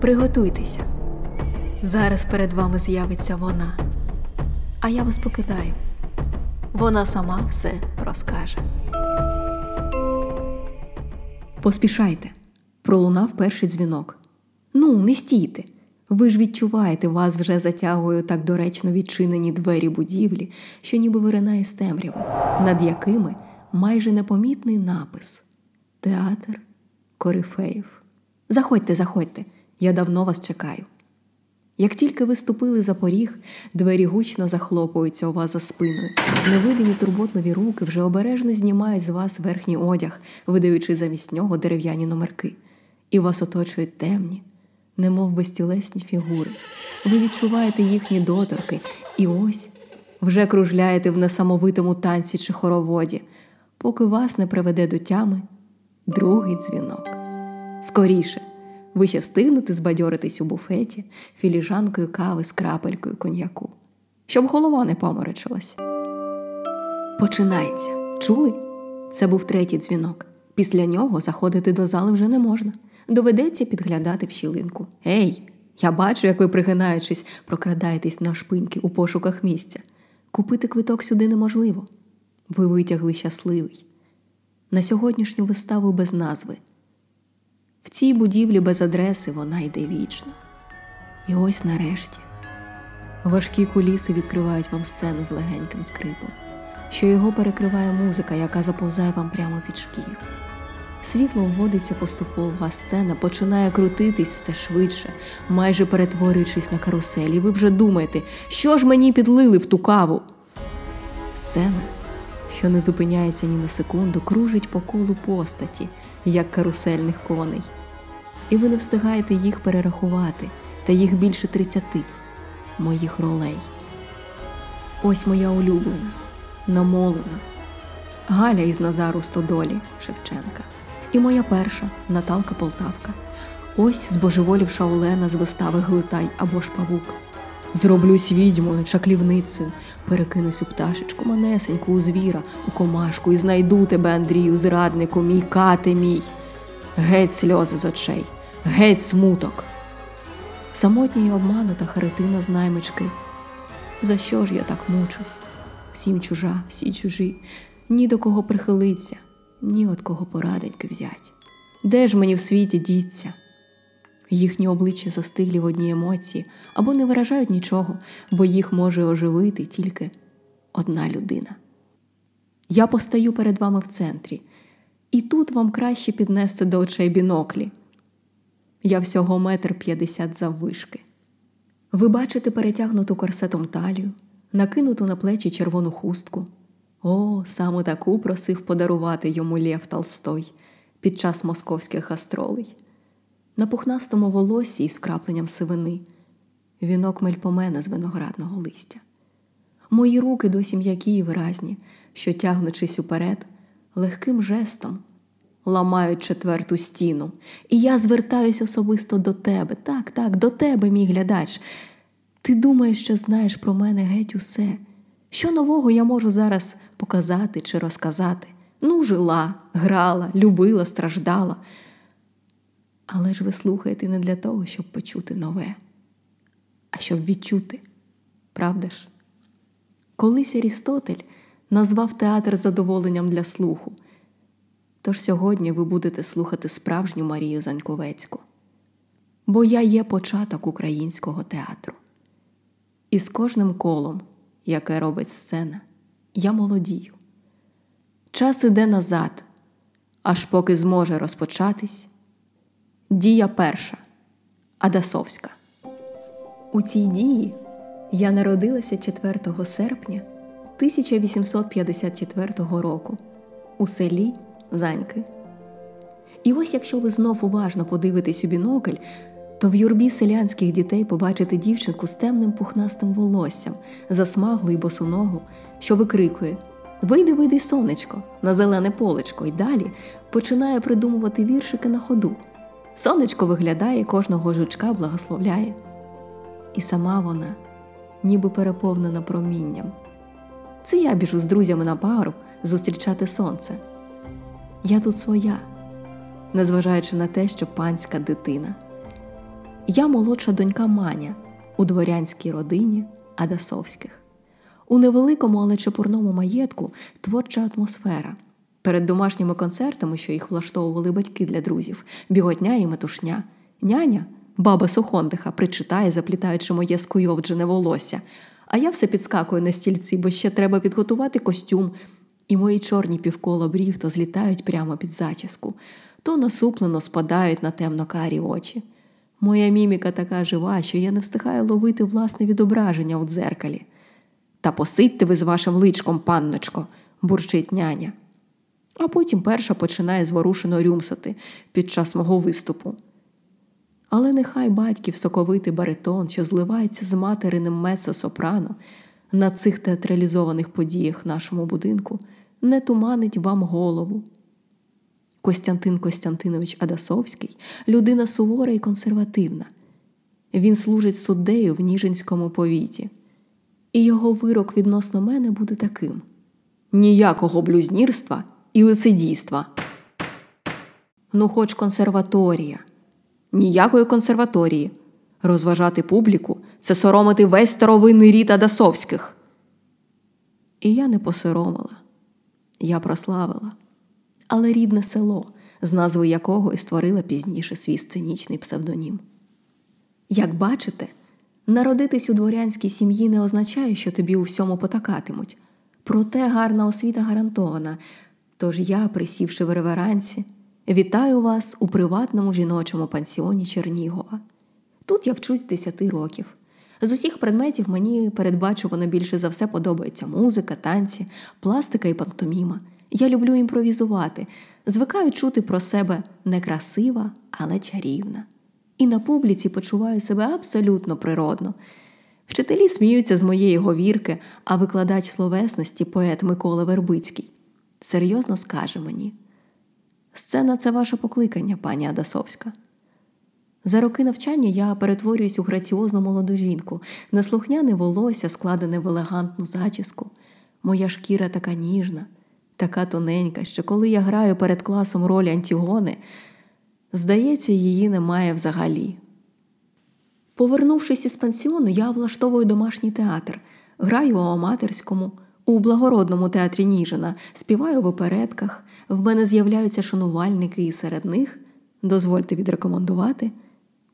Приготуйтеся. Зараз перед вами з'явиться вона, а я вас покидаю. Вона сама все розкаже. Поспішайте. Пролунав перший дзвінок. Ну, не стійте. Ви ж відчуваєте, вас вже затягує так доречно відчинені двері будівлі, що ніби виринає з темряви, над якими майже непомітний напис Театр Корифеїв. Заходьте, заходьте, я давно вас чекаю. Як тільки ви ступили за поріг, двері гучно захлопуються у вас за спиною. Невидимі турботливі руки вже обережно знімають з вас верхній одяг, видаючи замість нього дерев'яні номерки, і вас оточують темні, немов безтілесні фігури. Ви відчуваєте їхні доторки, і ось вже кружляєте в несамовитому танці чи хороводі, поки вас не приведе до тями другий дзвінок. Скоріше, ви ще встигнете збадьоритись у буфеті філіжанкою кави з крапелькою коньяку, щоб голова не поморочилась. Починається. Чули? Це був третій дзвінок. Після нього заходити до зали вже не можна. Доведеться підглядати в щілинку. Ей, я бачу, як ви, пригинаючись, прокрадаєтесь на шпиньки у пошуках місця. Купити квиток сюди неможливо. Ви витягли щасливий. На сьогоднішню виставу без назви. В цій будівлі без адреси вона йде вічно. І ось нарешті важкі куліси відкривають вам сцену з легеньким скрипом, що його перекриває музика, яка заповзає вам прямо під шкіру. Світло вводиться поступово, а сцена починає крутитись все швидше, майже перетворюючись на каруселі. Ви вже думаєте, що ж мені підлили в ту каву? Сцена, що не зупиняється ні на секунду, кружить по колу постаті, як карусельних коней. І ви не встигаєте їх перерахувати, та їх більше тридцяти моїх ролей. Ось моя улюблена, намолена, Галя із Назару Стодолі Шевченка. І моя перша Наталка Полтавка. Ось збожеволівша Олена з вистави Глитай або ж павук. Зроблюсь відьмою, чаклівницею, перекинусь у пташечку манесеньку у звіра, у комашку і знайду тебе, Андрію, зраднику, мій кати мій. Геть сльози з очей, геть смуток. Самотня й обманута Харитина з наймички. За що ж я так мучусь? Всім чужа, всі чужі, ні до кого прихилиться, ні от кого пораденьки взять. Де ж мені в світі діться? Їхні обличчя застиглі в одній емоції або не виражають нічого, бо їх може оживити тільки одна людина. Я постаю перед вами в центрі, і тут вам краще піднести до очей біноклі. Я всього метр п'ятдесят заввишки. Ви бачите перетягнуту корсетом талію, накинуту на плечі червону хустку. О, саме таку просив подарувати йому Лєв Толстой під час московських гастролей. На пухнастому волосі із вкрапленням сивини, вінок мельпомена з виноградного листя. Мої руки досі м'які і виразні, що, тягнучись уперед, легким жестом ламають четверту стіну. І я звертаюсь особисто до тебе. Так, так, до тебе, мій глядач. Ти думаєш, що знаєш про мене геть усе. Що нового я можу зараз показати чи розказати? Ну, жила, грала, любила, страждала. Але ж ви слухаєте не для того, щоб почути нове, а щоб відчути, правда ж? Колись Арістотель назвав театр задоволенням для слуху. Тож сьогодні ви будете слухати справжню Марію Заньковецьку, бо я є початок українського театру. І з кожним колом, яке робить сцена, я молодію. Час іде назад, аж поки зможе розпочатись. Дія перша Адасовська. У цій дії я народилася 4 серпня 1854 року у селі Заньки. І ось якщо ви знов уважно подивитесь у бінокль, то в юрбі селянських дітей побачите дівчинку з темним пухнастим волоссям, засмаглу й босоногу, що викрикує Вийди, вийди, сонечко, на зелене полечко, і далі починає придумувати віршики на ходу. Сонечко виглядає, кожного жучка благословляє. І сама вона, ніби переповнена промінням. Це я біжу з друзями на пагорб зустрічати сонце. Я тут своя, незважаючи на те, що панська дитина. Я молодша донька Маня у дворянській родині Адасовських. У невеликому, але чепурному маєтку творча атмосфера. Перед домашніми концертами, що їх влаштовували батьки для друзів, біготня і метушня. Няня, баба Сухондиха, причитає, заплітаючи моє скуйовджене волосся. А я все підскакую на стільці, бо ще треба підготувати костюм. І мої чорні півкола брів то злітають прямо під зачіску, то насуплено спадають на темно-карі очі. Моя міміка така жива, що я не встигаю ловити власне відображення у дзеркалі. Та посидьте ви з вашим личком, панночко, бурчить няня. А потім перша починає зворушено рюмсати під час мого виступу. Але нехай батьків соковитий баритон, що зливається з материним мецо-сопрано на цих театралізованих подіях в нашому будинку, не туманить вам голову. Костянтин Костянтинович Адасовський людина сувора і консервативна. Він служить суддею в Ніжинському повіті, і його вирок відносно мене буде таким: ніякого блюзнірства і лицедійства. Ну, хоч консерваторія, ніякої консерваторії. Розважати публіку це соромити весь старовинний рід Адасовських. І я не посоромила, я прославила але рідне село, з назви якого і створила пізніше свій сценічний псевдонім. Як бачите, народитись у дворянській сім'ї не означає, що тобі у всьому потакатимуть, проте гарна освіта гарантована. Тож я, присівши в реверансі, вітаю вас у приватному жіночому пансіоні Чернігова. Тут я вчусь 10 років. З усіх предметів мені передбачувано більше за все подобається музика, танці, пластика і пантоміма. Я люблю імпровізувати, звикаю чути про себе некрасива, але чарівна. І на публіці почуваю себе абсолютно природно. Вчителі сміються з моєї говірки, а викладач словесності, поет Микола Вербицький, серйозно скаже мені: Сцена це ваше покликання, пані Адасовська. За роки навчання я перетворююсь у граціозну молоду жінку, неслухняне волосся, складене в елегантну зачіску. Моя шкіра така ніжна така тоненька, що коли я граю перед класом роль Антігони, здається, її немає взагалі. Повернувшись із пансіону, я влаштовую домашній театр, граю у аматорському, у благородному театрі Ніжина, співаю в оперетках, в мене з'являються шанувальники, і серед них, дозвольте відрекомендувати,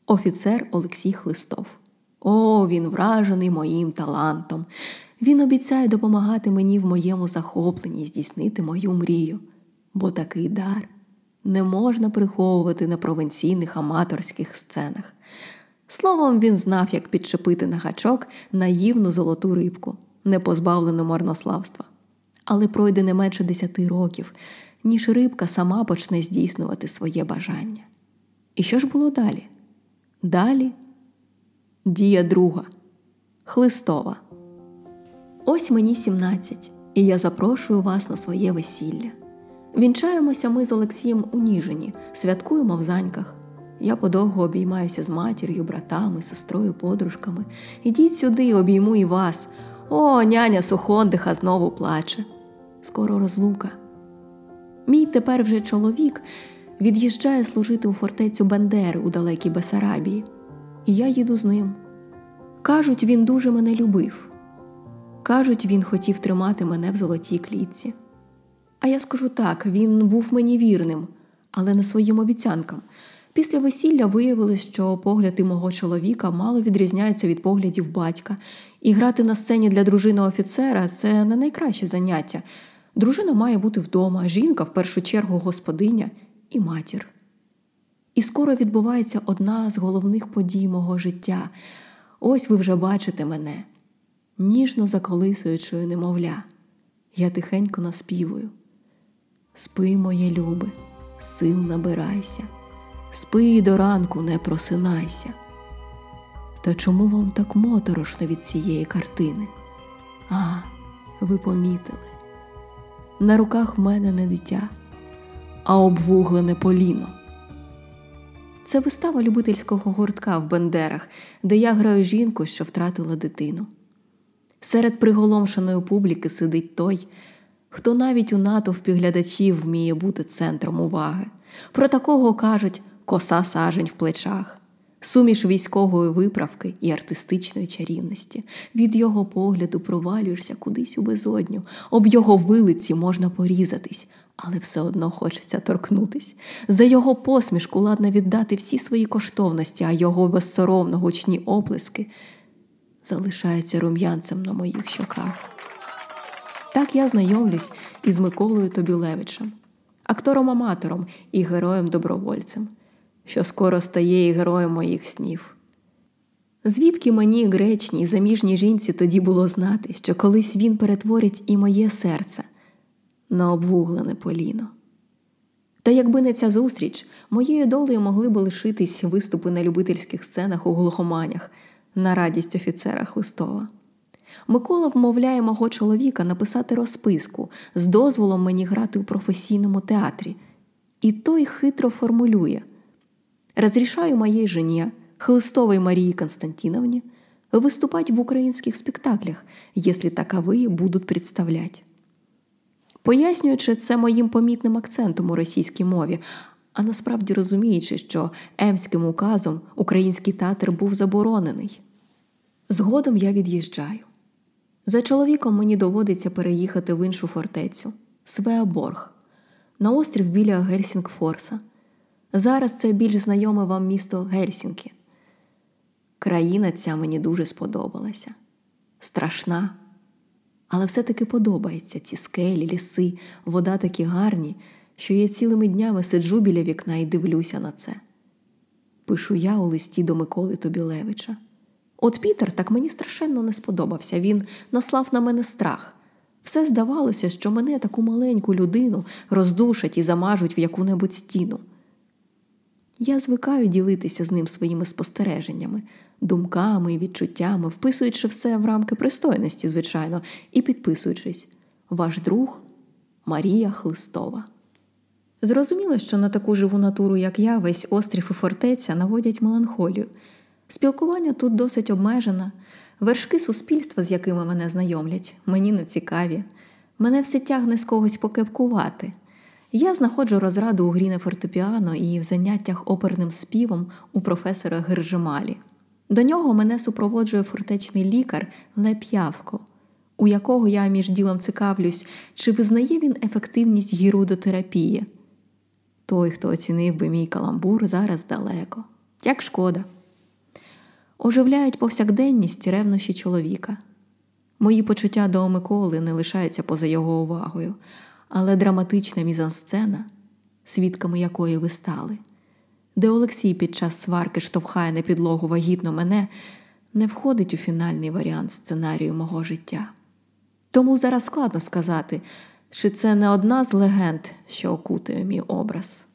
офіцер Олексій Хлистов. О, він вражений моїм талантом. Він обіцяє допомагати мені в моєму захопленні здійснити мою мрію, бо такий дар не можна приховувати на провинційних аматорських сценах. Словом, він знав, як підчепити на гачок наївну золоту рибку, не позбавлену марнославства. Але пройде не менше десяти років, ніж рибка сама почне здійснювати своє бажання. І що ж було далі? Далі дія друга Хлистова. Ось мені 17, і я запрошую вас на своє весілля. Вінчаємося ми з Олексієм у Ніжині, святкуємо в заньках. Я подовго обіймаюся з матір'ю, братами, сестрою, подружками. Ідіть сюди, обійму і вас. О, няня Сухондиха знову плаче. Скоро розлука. Мій тепер вже чоловік від'їжджає служити у фортецю Бендери у далекій Бесарабії, і я їду з ним. Кажуть, він дуже мене любив. Кажуть, він хотів тримати мене в золотій клітці. А я скажу так: він був мені вірним, але не своїм обіцянкам. Після весілля виявилось, що погляди мого чоловіка мало відрізняються від поглядів батька, і грати на сцені для дружини офіцера це не найкраще заняття. Дружина має бути вдома, жінка в першу чергу господиня і матір. І скоро відбувається одна з головних подій мого життя. Ось ви вже бачите мене ніжно заколисуючою немовля, я тихенько наспівую. Спи, моє любе, сил набирайся, спи до ранку не просинайся. Та чому вам так моторошно від цієї картини? А, ви помітили, на руках мене не дитя, а обвуглене поліно. Це вистава любительського гуртка в Бендерах, де я граю жінку, що втратила дитину. Серед приголомшеної публіки сидить той, хто навіть у натовпі глядачів вміє бути центром уваги. Про такого кажуть коса сажень в плечах. суміш військової виправки і артистичної чарівності. Від його погляду провалюєшся кудись у безодню, об його вилиці можна порізатись, але все одно хочеться торкнутись. За його посмішку ладна віддати всі свої коштовності, а його безсоромно гучні оплески залишаються рум'янцем на моїх щоках. Так я знайомлюсь із Миколою Тобілевичем, актором-аматором і героєм-добровольцем, що скоро стає і героєм моїх снів. Звідки мені, гречній, заміжній жінці, тоді було знати, що колись він перетворить і моє серце на обвуглене поліно. Та якби не ця зустріч, моєю долею могли б лишитись виступи на любительських сценах у глухоманях на радість офіцера Хлистова. Микола вмовляє мого чоловіка написати розписку з дозволом мені грати у професійному театрі, і той хитро формулює: Розрішаю моїй жені, Хлистовой Марії Константиновні, виступати в українських спектаклях, якщо таковые будуть представляти. Пояснюючи це моїм помітним акцентом у російській мові, а насправді розуміючи, що Емським указом український театр був заборонений. Згодом я від'їжджаю. За чоловіком мені доводиться переїхати в іншу фортецю Свеаборг, на острів біля Гельсінгфорса. Зараз це більш знайоме вам місто Гельсінки. Країна ця мені дуже сподобалася. Страшна, але все-таки подобається ці скелі, ліси, вода такі гарні, що я цілими днями сиджу біля вікна і дивлюся на це. Пишу я у листі до Миколи Тобілевича. От Пітер так мені страшенно не сподобався, він наслав на мене страх. Все здавалося, що мене таку маленьку людину роздушать і замажуть в яку-небудь стіну. Я звикаю ділитися з ним своїми спостереженнями, думками і відчуттями, вписуючи все в рамки пристойності, звичайно, і підписуючись Ваш друг Марія Хлистова. Зрозуміло, що на таку живу натуру, як я, весь острів і фортеця наводять меланхолію. Спілкування тут досить обмежене, вершки суспільства, з якими мене знайомлять, мені не цікаві. Мене все тягне з когось покепкувати. Я знаходжу розраду у грі на фортепіано і в заняттях оперним співом у професора Гержималі. До нього мене супроводжує фортечний лікар Леп Явко, у якого я між ділом цікавлюсь, чи визнає він ефективність гірудотерапії. Той, хто оцінив би мій каламбур, зараз далеко. Як шкода. Оживляють повсякденність ревнощі чоловіка. Мої почуття до Миколи не лишаються поза його увагою, але драматична мізансцена, свідками якої ви стали, де Олексій під час сварки штовхає на підлогу вагітно мене, не входить у фінальний варіант сценарію мого життя. Тому зараз складно сказати, чи це не одна з легенд, що окутує мій образ.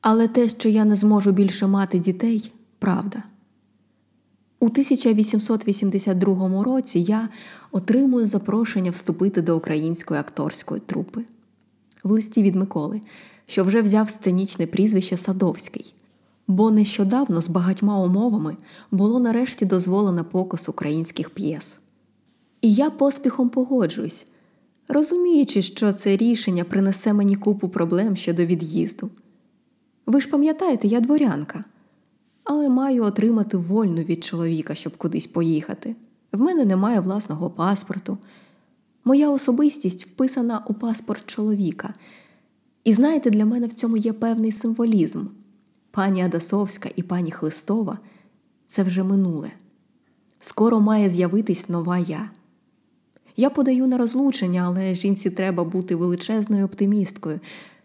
Але те, що я не зможу більше мати дітей, правда. У 1882 році я отримую запрошення вступити до української акторської трупи в листі від Миколи, що вже взяв сценічне прізвище Садовський, бо нещодавно з багатьма умовами було нарешті дозволено показ українських п'єс. І я поспіхом погоджуюсь, розуміючи, що це рішення принесе мені купу проблем щодо від'їзду. Ви ж пам'ятаєте, я дворянка але маю отримати вольну від чоловіка, щоб кудись поїхати. В мене немає власного паспорту. Моя особистість вписана у паспорт чоловіка. І знаєте, для мене в цьому є певний символізм. Пані Адасовська і пані Хлистова це вже минуле. Скоро має з'явитись нова я. Я подаю на розлучення, але жінці треба бути величезною оптимісткою,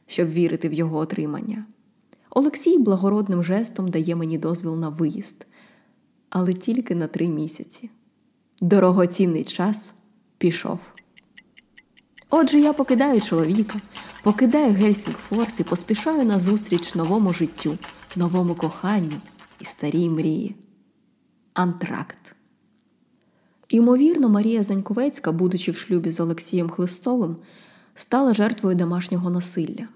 щоб вірити в його отримання. Олексій благородним жестом дає мені дозвіл на виїзд, але тільки на три місяці. Дорогоцінний час пішов. Отже, я покидаю чоловіка, покидаю Гельсінгфорс і поспішаю на зустріч новому життю, новому коханню і старій мрії. Антракт. Ймовірно, Марія Заньковецька, будучи в шлюбі з Олексієм Хлистовим, стала жертвою домашнього насилля.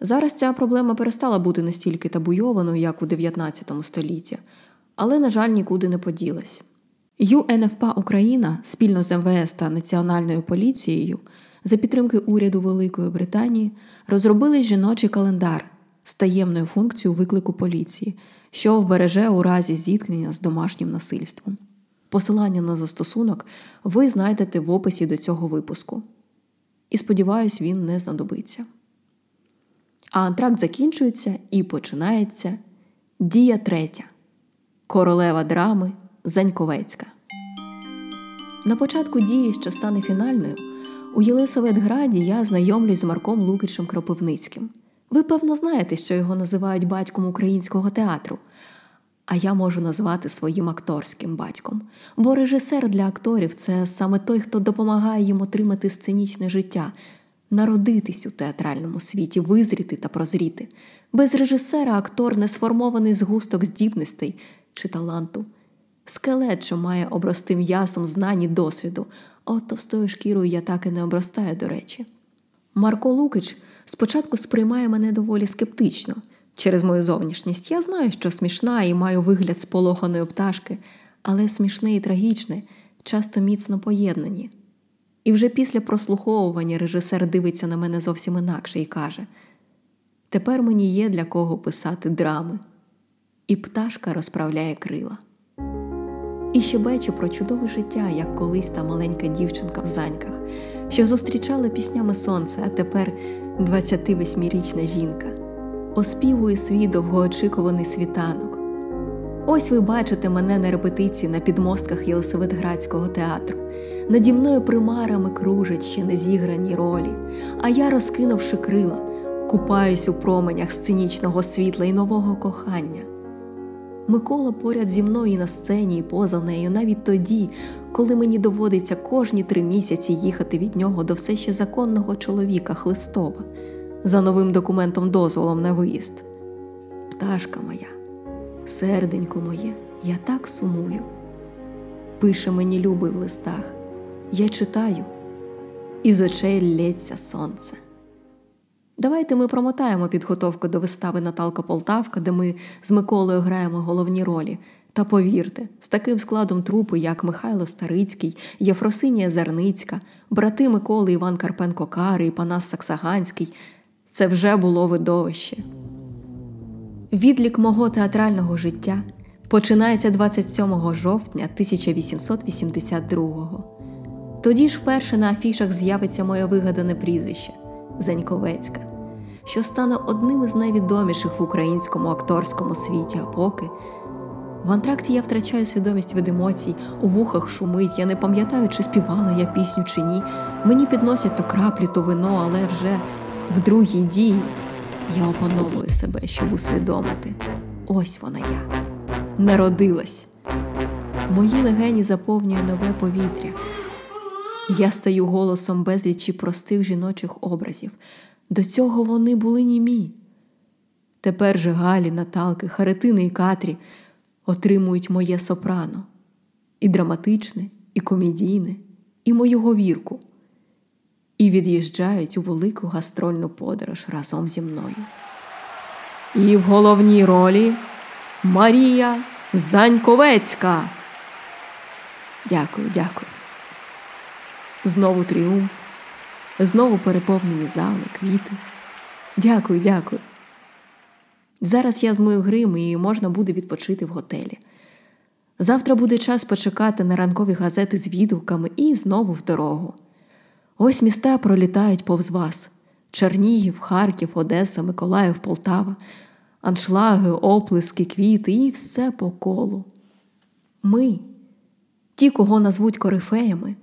Зараз ця проблема перестала бути настільки табуйованою, як у 19 столітті, але, на жаль, нікуди не поділась. ЮНФПА Україна спільно з МВС та Національною поліцією за підтримки уряду Великої Британії розробили жіночий календар з таємною функцією виклику поліції, що вбереже у разі зіткнення з домашнім насильством. Посилання на застосунок ви знайдете в описі до цього випуску. І сподіваюсь, він не знадобиться. А антракт закінчується і починається дія третя королева драми Заньковецька. На початку дії, що стане фінальною, у Єлисаветграді я знайомлюсь з Марком Лукичем Кропивницьким. Ви, певно, знаєте, що його називають батьком українського театру, а я можу назвати своїм акторським батьком. Бо режисер для акторів це саме той, хто допомагає їм отримати сценічне життя, народитись у театральному світі, визріти та прозріти. Без режисера актор не сформований згусток здібностей чи таланту. Скелет, що має обрости м'ясом знань і досвіду, от товстою шкірою я так і не обростаю, до речі. Марко Лукич спочатку сприймає мене доволі скептично. Через мою зовнішність я знаю, що смішна і маю вигляд сполоханої пташки, але смішне і трагічне часто міцно поєднані. І вже після прослуховування режисер дивиться на мене зовсім інакше і каже: Тепер мені є для кого писати драми. І пташка розправляє крила. І щебечу про чудове життя, як колись та маленька дівчинка в заньках, що зустрічала піснями сонце, а тепер 28-річна жінка, оспівує свій довгоочікуваний світанок. Ось ви бачите мене на репетиції на підмостках Єлисаветградського театру. Наді мною примарами кружать ще не зіграні ролі, а я, розкинувши крила, купаюсь у променях сценічного світла і нового кохання. Микола поряд зі мною і на сцені, і поза нею, навіть тоді, коли мені доводиться кожні три місяці їхати від нього до все ще законного чоловіка Хлистова за новим документом дозволом на виїзд. Пташка моя, серденько моє, я так сумую. Пише мені любий в листах, я читаю, і з очей лється сонце. Давайте ми промотаємо підготовку до вистави Наталка Полтавка, де ми з Миколою граємо головні ролі. Та повірте, з таким складом трупи, як Михайло Старицький, Єфросинія Зарницька, брати Миколи Іван Карпенко Кари і Панас Саксаганський, це вже було видовище. Відлік мого театрального життя починається 27 жовтня 1882-го. Тоді ж вперше на афішах з'явиться моє вигадане прізвище Заньковецька, що стане одним із найвідоміших в українському акторському світі, а поки. В антракті я втрачаю свідомість від емоцій, у вухах шумить, я не пам'ятаю, чи співала я пісню, чи ні. Мені підносять то краплі, то вино, але вже в другій дії я опановую себе, щоб усвідомити. Ось вона я. Народилась. Мої легені заповнює нове повітря. Я стаю голосом безлічі простих жіночих образів. До цього вони були німі. Тепер же Галі, Наталки, Харитини і Катрі отримують моє сопрано, і драматичне, і комедійне, і мою говірку, і від'їжджають у велику гастрольну подорож разом зі мною. І в головній ролі Марія Заньковецька. Дякую, дякую. Знову тріумф, знову переповнені зали, квіти. Дякую, дякую. Зараз я змою грим і можна буде відпочити в готелі. Завтра буде час почекати на ранкові газети з відгуками і знову в дорогу. Ось міста пролітають повз вас: Чернігів, Харків, Одеса, Миколаїв, Полтава, аншлаги, оплески, квіти і все по колу. Ми, ті, кого назвуть корифеями,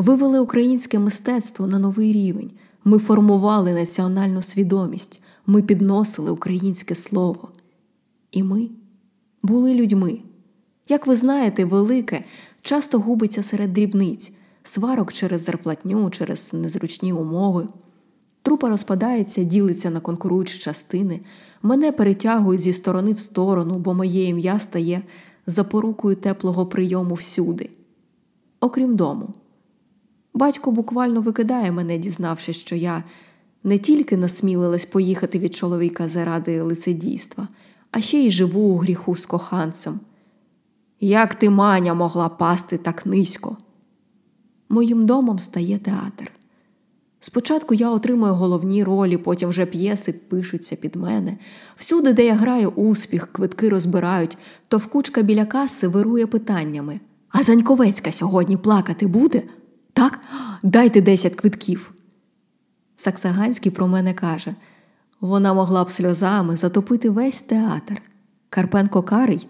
вивели українське мистецтво на новий рівень. Ми формували національну свідомість, ми підносили українське слово. І ми були людьми. Як ви знаєте, велике часто губиться серед дрібниць, сварок через зарплатню, через незручні умови. Трупа розпадається, ділиться на конкуруючі частини, мене перетягують зі сторони в сторону, бо моє ім'я стає запорукою теплого прийому всюди, окрім дому. Батько буквально викидає мене, дізнавшись, що я не тільки насмілилась поїхати від чоловіка заради лицедійства, а ще й живу у гріху з коханцем. Як ти, маня, могла пасти так низько? Моїм домом стає театр. Спочатку я отримую головні ролі, потім вже п'єси пишуться під мене. Всюди, де я граю успіх, квитки розбирають, то вкучка біля каси вирує питаннями. А Заньковецька сьогодні плакати буде? Так? Дайте десять квитків. Саксаганський про мене каже вона могла б сльозами затопити весь театр. Карпенко Карий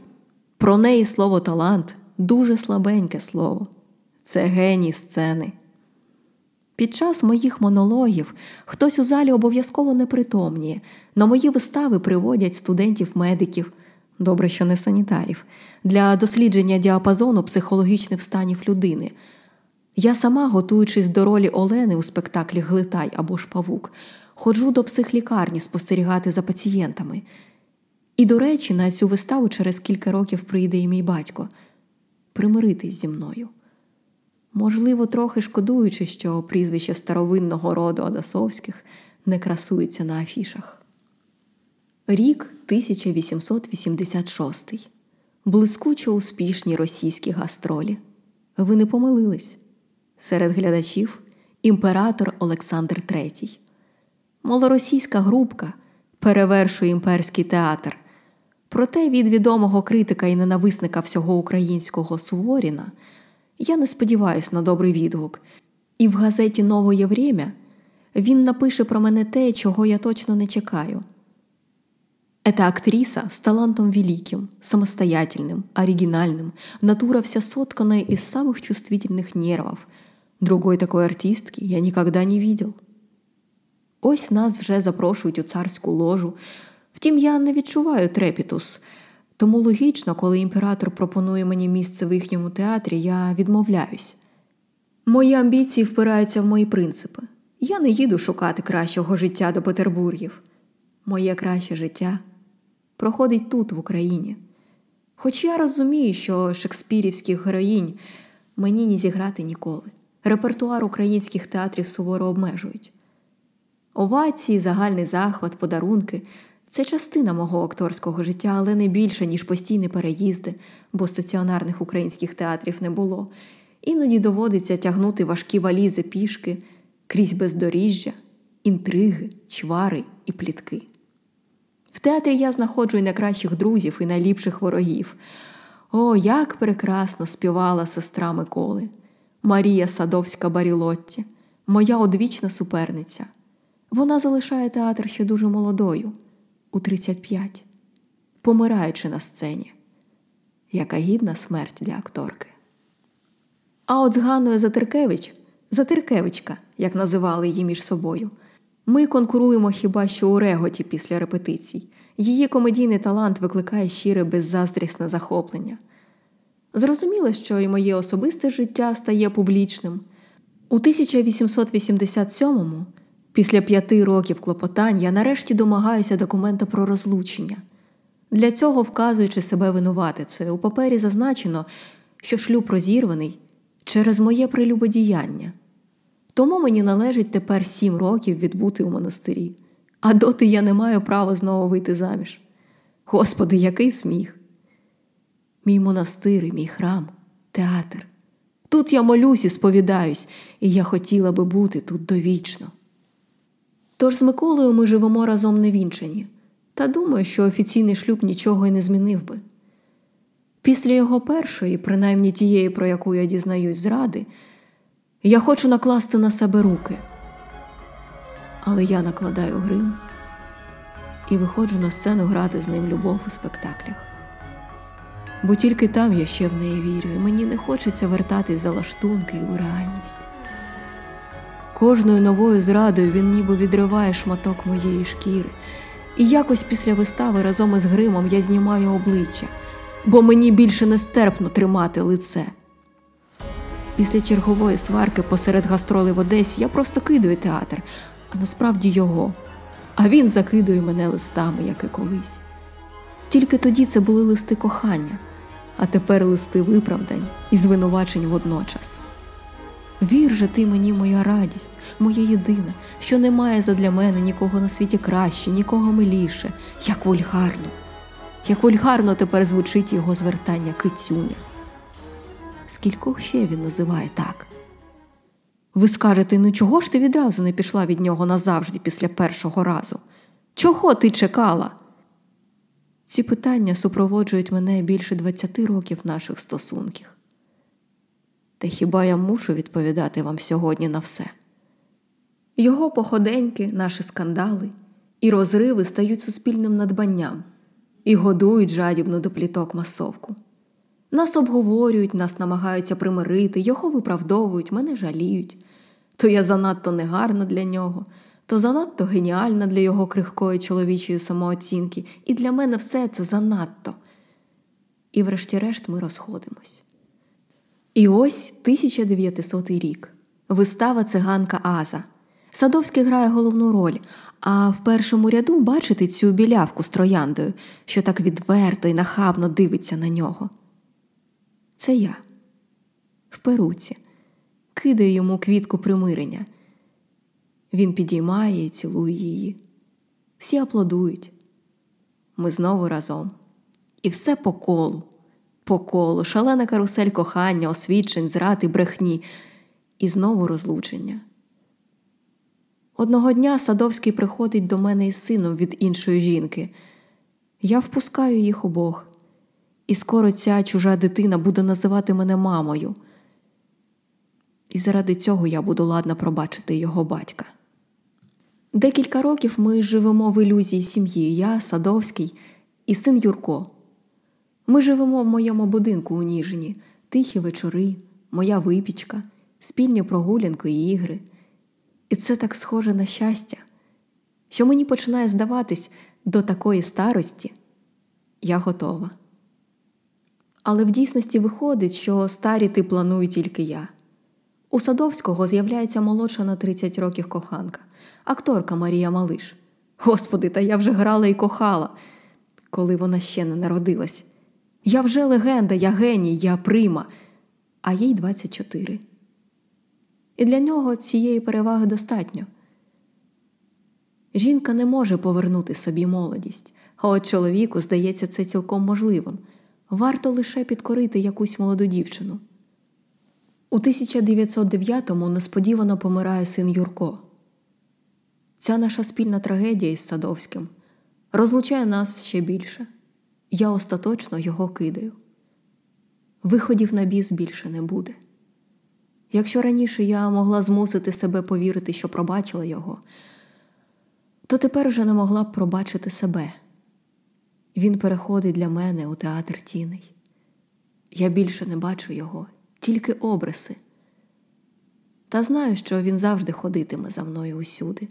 про неї слово талант дуже слабеньке слово. Це геній сцени. Під час моїх монологів хтось у залі обов'язково непритомніє. На мої вистави приводять студентів-медиків, добре, що не санітарів, для дослідження діапазону психологічних станів людини. Я сама, готуючись до ролі Олени у спектаклі Глитай або ж Павук, ходжу до психлікарні спостерігати за пацієнтами. І, до речі, на цю виставу через кілька років прийде і мій батько примиритись зі мною. Можливо, трохи шкодуючи, що прізвище старовинного роду Адасовських не красується на афішах. Рік 1886. Блискучо успішні російські гастролі. Ви не помилились. Серед глядачів імператор Олександр III. Малоросійська групка перевершує імперський театр. Проте від відомого критика і ненависника всього українського Суворіна я не сподіваюся на добрий відгук, і в газеті Новоє Время він напише про мене те, чого я точно не чекаю. Это актриса с талантом великим, самостоятельным, оригинальным, натура вся сотканная из самых чувствительных нервов. Другой такой артистки я никогда не видел. Ось нас вже запрошують у царську ложу. Втім, я не відчуваю трепітус. Тому логічно, коли імператор пропонує мені місце в їхньому театрі, я відмовляюсь. Мої амбіції впираються в мої принципи. Я не їду шукати кращого життя до Петербургів. Моє краще життя проходить тут, в Україні. Хоч я розумію, що шекспірівських героїнь мені не зіграти ніколи. Репертуар українських театрів суворо обмежують. Овації, загальний захват, подарунки це частина мого акторського життя, але не більше, ніж постійні переїзди, бо стаціонарних українських театрів не було. Іноді доводиться тягнути важкі валізи пішки крізь бездоріжжя, інтриги, чвари і плітки. В театрі я знаходжу і найкращих друзів, і найліпших ворогів. О, як прекрасно співала сестра Миколи, Марія Садовська Барілотті, моя одвічна суперниця. Вона залишає театр ще дуже молодою, у 35, помираючи на сцені. Яка гідна смерть для акторки. А от з Ганною Затиркевич, Затиркевичка, як називали її між собою, ми конкуруємо хіба що у реготі після репетицій. Її комедійний талант викликає щире беззаздрісне захоплення. Зрозуміло, що і моє особисте життя стає публічним. У 1887-му Після п'яти років клопотань я нарешті домагаюся документа про розлучення. Для цього, вказуючи себе винуватицею, у папері зазначено, що шлюб розірваний через моє прелюбодіяння. Тому мені належить тепер сім років відбути у монастирі, а доти я не маю права знову вийти заміж. Господи, який сміх! Мій монастир і мій храм, театр. Тут я молюсь і сповідаюсь, і я хотіла би бути тут довічно. Тож з Миколою ми живемо разом невінчені, та думаю, що офіційний шлюб нічого й не змінив би. Після його першої, принаймні тієї, про яку я дізнаюсь зради, я хочу накласти на себе руки. Але я накладаю грим і виходжу на сцену грати з ним любов у спектаклях. Бо тільки там я ще в неї вірю, і мені не хочеться вертатись за лаштунки у реальність. Кожною новою зрадою він ніби відриває шматок моєї шкіри, і якось після вистави разом із гримом я знімаю обличчя, бо мені більше нестерпно тримати лице. Після чергової сварки посеред гастроли в Одесі я просто кидаю театр, а насправді його. А він закидує мене листами, як і колись. Тільки тоді це були листи кохання, а тепер листи виправдань і звинувачень водночас. Вір же ти мені, моя радість, моя єдина, що немає задля мене нікого на світі краще, нікого миліше, як вульгарно, як вульгарно тепер звучить його звертання кицюня. Скількох ще він називає так? Ви скажете, ну чого ж ти відразу не пішла від нього назавжди після першого разу? Чого ти чекала? Ці питання супроводжують мене більше 20 років наших стосунків. Та хіба я мушу відповідати вам сьогодні на все? Його походеньки, наші скандали і розриви стають суспільним надбанням і годують жадібно до пліток масовку. Нас обговорюють, нас намагаються примирити, його виправдовують, мене жаліють. То я занадто негарна для нього, то занадто геніальна для його крихкої чоловічої самооцінки, і для мене все це занадто. І врешті-решт ми розходимось. І ось 1900 рік. Вистава циганка Аза. Садовський грає головну роль, а в першому ряду бачите цю білявку з трояндою, що так відверто і нахабно дивиться на нього. Це я в перуці, кидаю йому квітку примирення. Він підіймає і цілує її. Всі аплодують. Ми знову разом. І все по колу, по колу, шалена карусель кохання, освідчень, зрад і брехні, і знову розлучення. Одного дня Садовський приходить до мене із сином від іншої жінки. Я впускаю їх обох, і скоро ця чужа дитина буде називати мене мамою. І заради цього я буду ладна пробачити його батька. Декілька років ми живемо в ілюзії сім'ї, я, Садовський і син Юрко. Ми живемо в моєму будинку у Ніжині, тихі вечори, моя випічка, спільні прогулянки і ігри. І це так схоже на щастя, що мені починає здаватись до такої старості я готова. Але в дійсності виходить, що старіти планую тільки я. У Садовського з'являється молодша на 30 років коханка, акторка Марія Малиш. Господи, та я вже грала і кохала, коли вона ще не народилась. Я вже легенда, я геній, я прима, а їй 24. І для нього цієї переваги достатньо. Жінка не може повернути собі молодість, а от чоловіку здається це цілком можливим. Варто лише підкорити якусь молоду дівчину. У 1909-му несподівано помирає син Юрко. Ця наша спільна трагедія із Садовським розлучає нас ще більше. Я остаточно його кидаю. Виходів на біс більше не буде. Якщо раніше я могла змусити себе повірити, що пробачила його, то тепер вже не могла б пробачити себе. Він переходить для мене у театр тіней. Я більше не бачу його, тільки обриси. Та знаю, що він завжди ходитиме за мною усюди.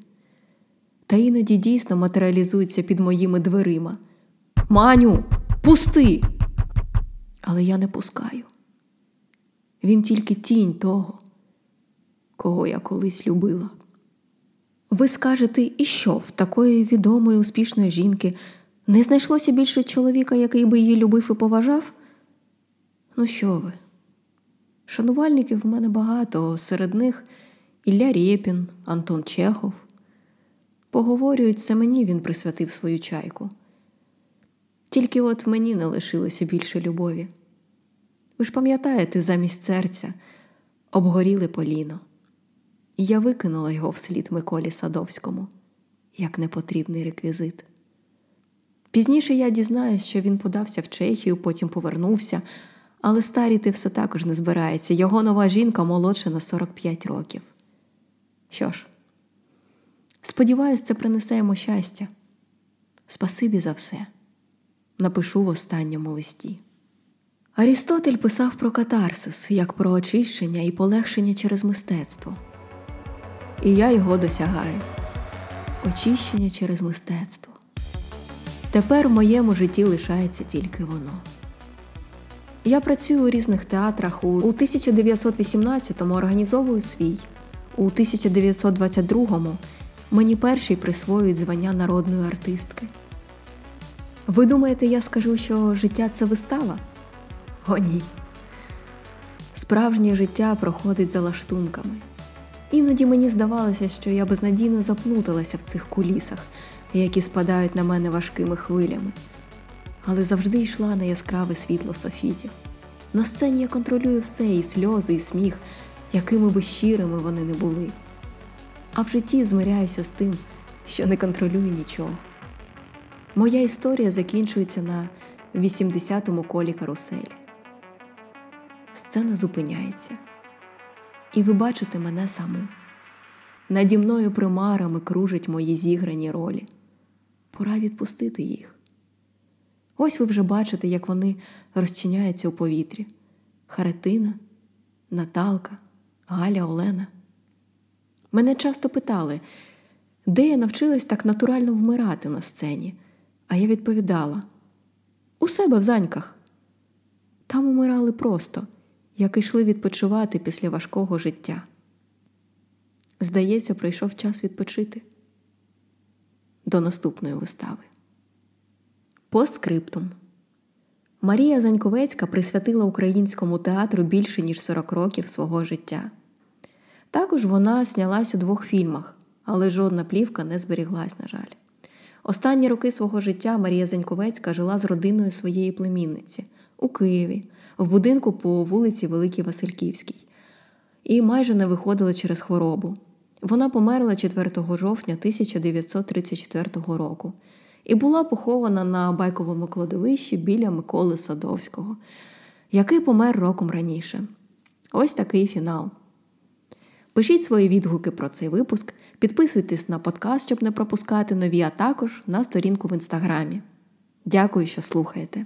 Та іноді дійсно матеріалізується під моїми дверима. Маню, пусти! Але я не пускаю. Він тільки тінь того, кого я колись любила. Ви скажете, і що в такої відомої успішної жінки не знайшлося більше чоловіка, який би її любив і поважав? Ну що ви? Шанувальників в мене багато, серед них Ілля Рєпін, Антон Чехов. Поговорюють, це мені він присвятив свою чайку. Тільки от мені не лишилося більше любові. Ви ж пам'ятаєте, замість серця обгоріли поліно, і я викинула його вслід Миколі Садовському як непотрібний реквізит. Пізніше я дізнаюсь, що він подався в Чехію, потім повернувся, але старіти все також не збирається. Його нова жінка молодша на 45 років. Що ж, сподіваюсь, це принесе йому щастя. Спасибі за все. Напишу в останньому листі. Арістотель писав про катарсис як про очищення і полегшення через мистецтво. І я його досягаю очищення через мистецтво. Тепер в моєму житті лишається тільки воно. Я працюю у різних театрах. У 1918-му організовую свій, у 1922-му мені перший присвоюють звання народної артистки. Ви думаєте, я скажу, що життя це вистава? О, ні. Справжнє життя проходить за лаштунками. Іноді мені здавалося, що я безнадійно заплуталася в цих кулісах, які спадають на мене важкими хвилями, але завжди йшла на яскраве світло софітів. На сцені я контролюю все, і сльози, і сміх, якими би щирими вони не були. А в житті змиряюся з тим, що не контролюю нічого. Моя історія закінчується на 80-му колі каруселі. Сцена зупиняється, і ви бачите мене саму. Наді мною примарами кружать мої зіграні ролі. Пора відпустити їх. Ось ви вже бачите, як вони розчиняються у повітрі. Харетина, Наталка, Галя Олена. Мене часто питали, де я навчилась так натурально вмирати на сцені, а я відповідала: у себе в заньках. Там умирали просто, як йшли відпочивати після важкого життя. Здається, прийшов час відпочити. До наступної вистави. По скриптум. Марія Заньковецька присвятила українському театру більше ніж 40 років свого життя. Також вона снялась у двох фільмах, але жодна плівка не зберіглась, на жаль. Останні роки свого життя Марія Заньковецька жила з родиною своєї племінниці у Києві, в будинку по вулиці Великій Васильківській, і майже не виходила через хворобу. Вона померла 4 жовтня 1934 року і була похована на байковому кладовищі біля Миколи Садовського, який помер роком раніше. Ось такий фінал. Пишіть свої відгуки про цей випуск, підписуйтесь на подкаст, щоб не пропускати нові, а також на сторінку в інстаграмі. Дякую, що слухаєте.